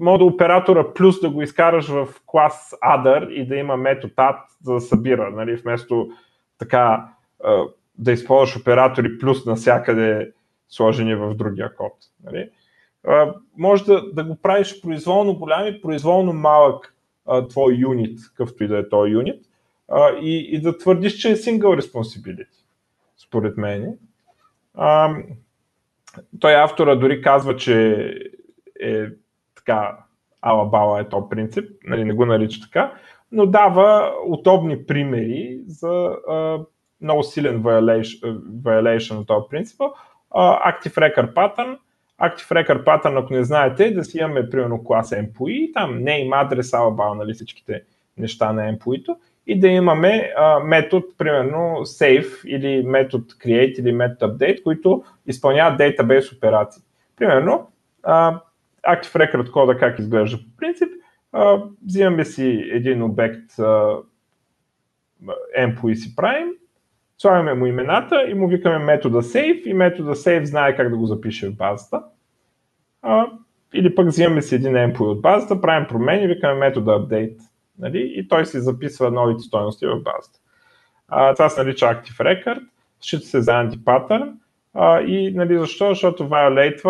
мода оператора плюс да го изкараш в клас other и да има метод add за да събира, нали, вместо така да използваш оператори плюс навсякъде сложени в другия код. Нали? Може да, да го правиш произволно голям и произволно малък твой юнит, какъвто и да е този юнит, и, и да твърдиш, че е single responsibility, според мен. Той автора дори казва, че е така алабала е то принцип, нали, не го нарича така, но дава удобни примери за а, много силен violation, violation на този принцип. Active Record Pattern. Active Record Pattern, ако не знаете, да си имаме примерно клас employee, там name, адрес, алабал, нали, всичките неща на employee и да имаме а, метод, примерно save или метод create или метод update, които изпълняват database операции. Примерно, а, Active Record кода как изглежда по принцип, а, взимаме си един обект а, employee си правим, слагаме му имената и му викаме метода save и метода save знае как да го запише в базата. А, или пък взимаме си един employee от базата, правим промени, викаме метода update нали? и той си записва новите стоености в базата. А, това се нарича Active Record, счита се за антипатърн а, и нали, защо? Защото violate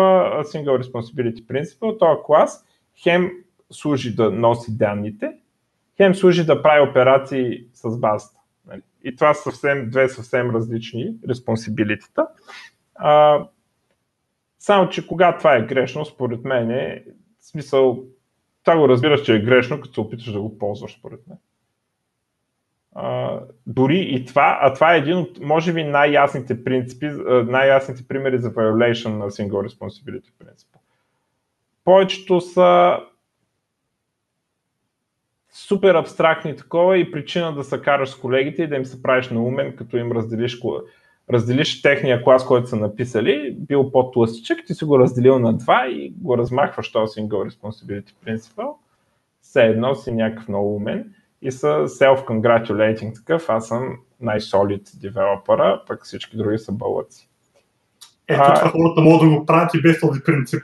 Single Responsibility Principle, този клас хем служи да носи данните, хем служи да прави операции с базата. Нали? И това са съвсем, две съвсем различни респонсибилитета. само, че когато това е грешно, според мен е смисъл това го разбираш, че е грешно, като се опиташ да го ползваш, според мен. Дори и това, а това е един от, може би, най-ясните принципи, най-ясните примери за violation на Single Responsibility принципа. Повечето са супер абстрактни такова и причина да се караш с колегите и да им се правиш на умен, като им разделиш разделиш техния клас, който са написали, бил по-тлъстичък, ти си го разделил на два и го размахваш този single responsibility principle, все едно си някакъв много умен и са self-congratulating такъв, аз съм най-солид девелопера, пък всички други са бълъци. Ето а, това хората могат да го правят и без този принцип.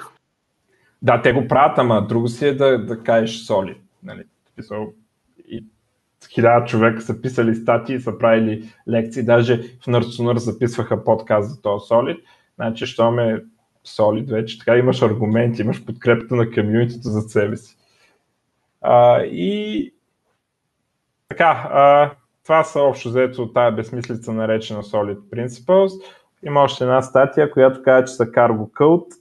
Да, те го правят, ама друго си е да, да кажеш солид. Нали? И хиляда човека са писали статии, са правили лекции, даже в Нърцунър записваха подкаст за този Solid. Значи, що ме Solid вече, така имаш аргументи, имаш подкрепата на комьюнитито за себе си. А, и така, а, това са общо от тази безмислица наречена Solid Principles. Има още една статия, която казва, че са Cargo Code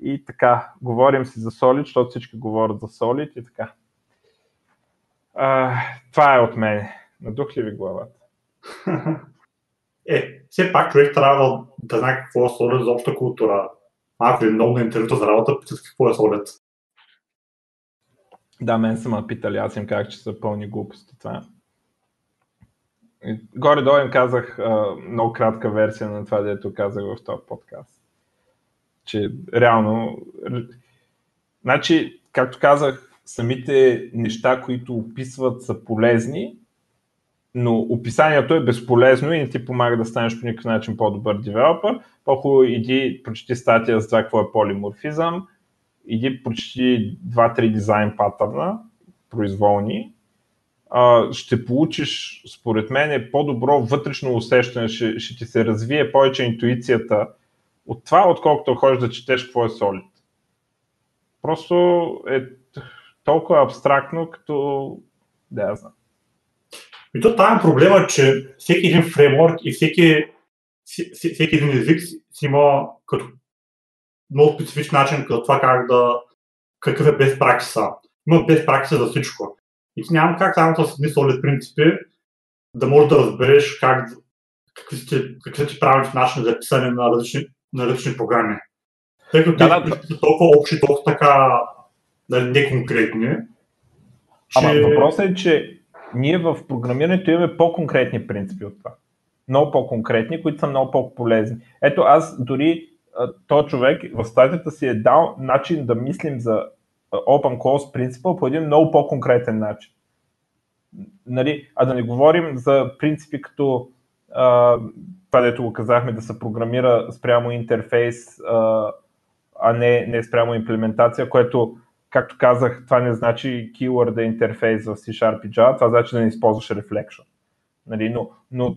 и така, говорим си за Solid, защото всички говорят за Solid и така. А, това е от мен. Надух ли ви главата? Е, все пак човек трябва да знае какво е солид за обща култура. Малко или много на интервюта за работа, питат какво е солид. Да, мен са ме питали, аз им казах, че са пълни глупости. Това. Горе-долу им казах а, много кратка версия на това, дето казах в този подкаст. Че реално, значи, както казах, самите неща, които описват, са полезни, но описанието е безполезно и не ти помага да станеш по никакъв начин по-добър девелопър. По-хубаво иди прочети статия за това какво е полиморфизъм, иди прочети 2-3 дизайн патърна, произволни, ще получиш, според мен, е по-добро вътрешно усещане, ще, ще ти се развие повече интуицията от това, отколкото ходиш да четеш какво е солид. Просто е толкова абстрактно, като да я знам. И то там проблема, че всеки един фреймворк и всеки, всеки един език си има като много специфичен начин като това как да, какъв е без практиса. Има без практиса за всичко. И ти няма как само с мисълни принципи да можеш да разбереш как, какви, са ти, какви ти правилните начини за писане на различни, на различни програми. Тъй като да, да, са толкова общи, толкова така нали, неконкретни. Че... Ама въпросът е, че ние в програмирането имаме по-конкретни принципи от това. Много по-конкретни, които са много по-полезни. Ето аз дори този човек в статията си е дал начин да мислим за Open Close принципа по един много по-конкретен начин. Нали, а да не говорим за принципи като това, дето го казахме, да се програмира спрямо интерфейс, а, а не, не спрямо имплементация, което както казах, това не значи keyword интерфейс в C-Sharp и Java, това значи да не използваш reflection. Нали, но, но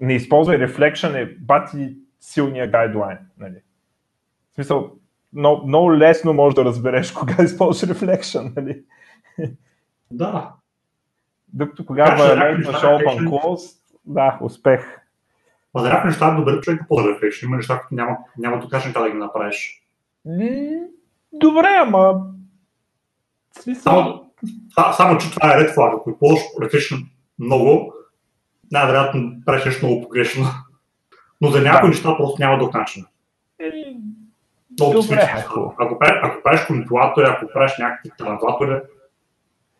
не използвай reflection е бати силния гайдлайн. Нали. В смисъл, много, много лесно можеш да разбереш кога използваш reflection. Нали. Да. Докато кога имаш open close, да, успех. Ма за някакви неща е добре човек да ползва reflection. Има неща, които няма, няма да кажеш как да ги направиш. Добре, ама... Смисъл... Само, само, че това е ред флаг. Ако ползваш reflection много, най-вероятно правиш нещо много погрешно. Но за някои да. неща просто няма друг начин. Е, много Добре, ако... Ако, правиш, ако правиш коментулатори, ако правиш някакви транслатори,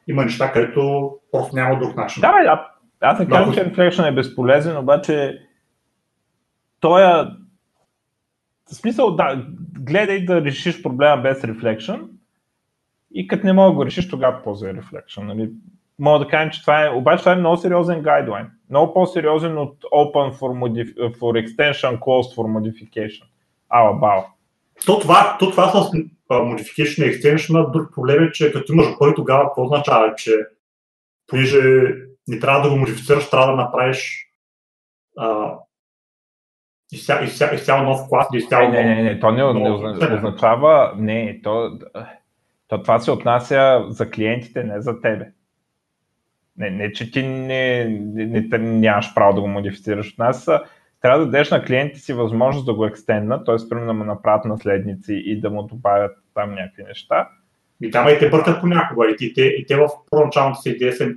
има неща, където просто няма друг начин. Да, да. Аз не казвам, че Reflection е безполезен, обаче той е... В смисъл, да, гледай да решиш проблема без Reflection и като не мога да го решиш, тогава ползвай Reflection. Нали? Мога да кажем, че това е... Обаче това е много сериозен гайдлайн. Много по-сериозен от Open for, modif... for Extension, Closed for Modification. Ала бао. То това, то това с modification и extension, друг проблем е, че като имаш бой, тогава какво означава, че понеже не трябва да го модифицираш, трябва да направиш а, изцяло, изцяло, изцяло нов клас или изцяло не, не, не, не, то не, не означава, не, то, то това се отнася за клиентите, не за тебе. Не, не че ти не, не, не, нямаш право да го модифицираш. От нас трябва да дадеш на клиентите си възможност да го екстенднат, т.е. примерно да му направят наследници и да му добавят там някакви неща. И там и те бъркат понякога. И те, и те в първоначалната си идея се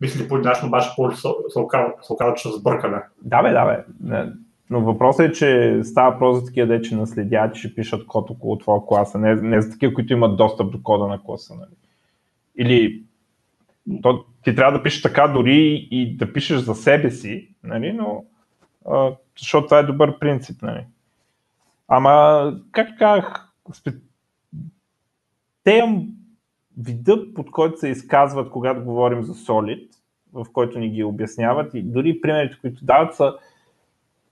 мисли по начин, обаче по се оказва, че са сбъркане. Да, бе, да, бе. Но въпросът е, че става просто за такива дече наследят, че пишат код около твоя класа, не, не за такива, които имат достъп до кода на класа. Нали? Или то, ти трябва да пишеш така дори и да пишеш за себе си, нали? но защото това е добър принцип. Нали? Ама, как казах, те имам вида, под който се изказват, когато говорим за Solid, в който ни ги обясняват и дори примерите, които дават са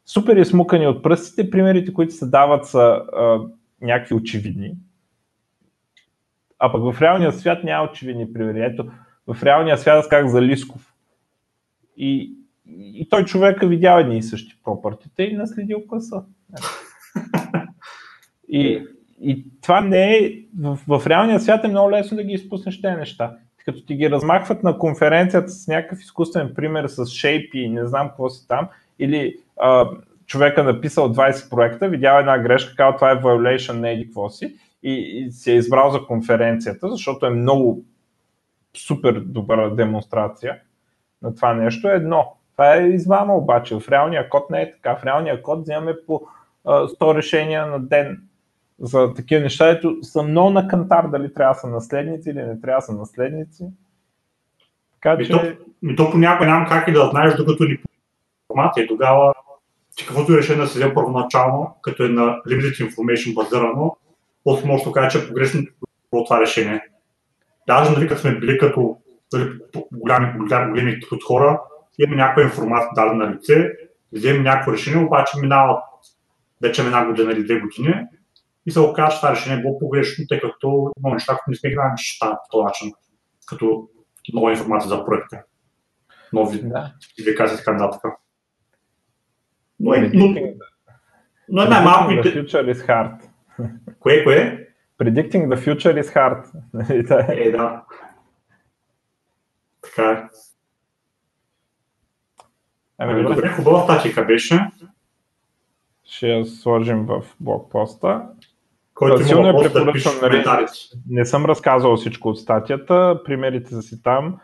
супер измукани от пръстите, примерите, които се дават са а, някакви очевидни. А пък в реалния свят няма очевидни примери. Ето, в реалния свят аз как за Лисков. И, и той човека видял едни и същи пропъртите и наследил класа. И, и това не е, в, в реалния свят е много лесно да ги изпуснеш тези неща. Като ти ги размахват на конференцията с някакъв изкуствен пример с shape и не знам какво си там, или а, човека написал 20 проекта, видял една грешка, казал това е violation, не еди какво си, и, и си е избрал за конференцията, защото е много супер добра демонстрация на това нещо е едно. Това е измама обаче. В реалния код не е така. В реалния код вземаме по а, 100 решения на ден за такива неща, ето са много на кантар дали трябва да са наследници или не трябва да са наследници. Така, че... то, ми то понякога нямам как и да знаеш, докато ни информация. Тогава, че каквото е решение да се вземе първоначално, като е на limited information базирано, после може да кажа, че е погрешно това решение. Даже нали, като сме били като нали, голями, големи от хора, имаме някаква информация дадена на лице, вземем някакво решение, обаче минават вече една година или две години и се оказва, че това решение е било погрешно, тъй като много неща, които не сме играли, че ще по този начин, като нова информация за проекта, нови да. и така нататък. Но е, но, но е най-малко... The future is hard. Кое, кое? Predicting the future is hard. е, да. Така е. Ами, добре, хубава статика беше. Ще я сложим в блокпоста. Който Силно е препоръчвам, нали, не съм разказал всичко от статията, примерите са си там.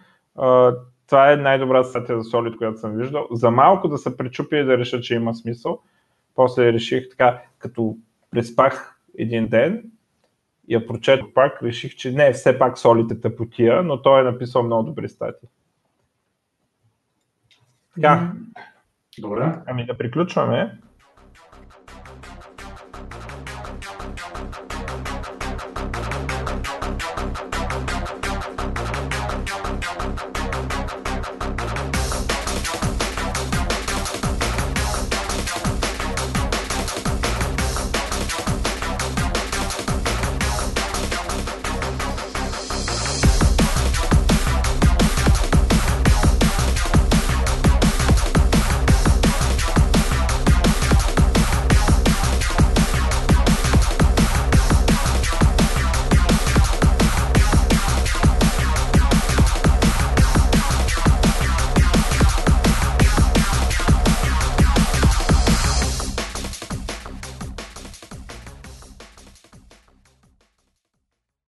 Това е най-добра статия за Solid, която съм виждал. За малко да се пречупя и да реша, че има смисъл. После реших така, като преспах един ден, я прочетох пак, реших, че не, все пак Solid е тъпотия, но той е написал много добри статии. Така. Добре. Ами да приключваме.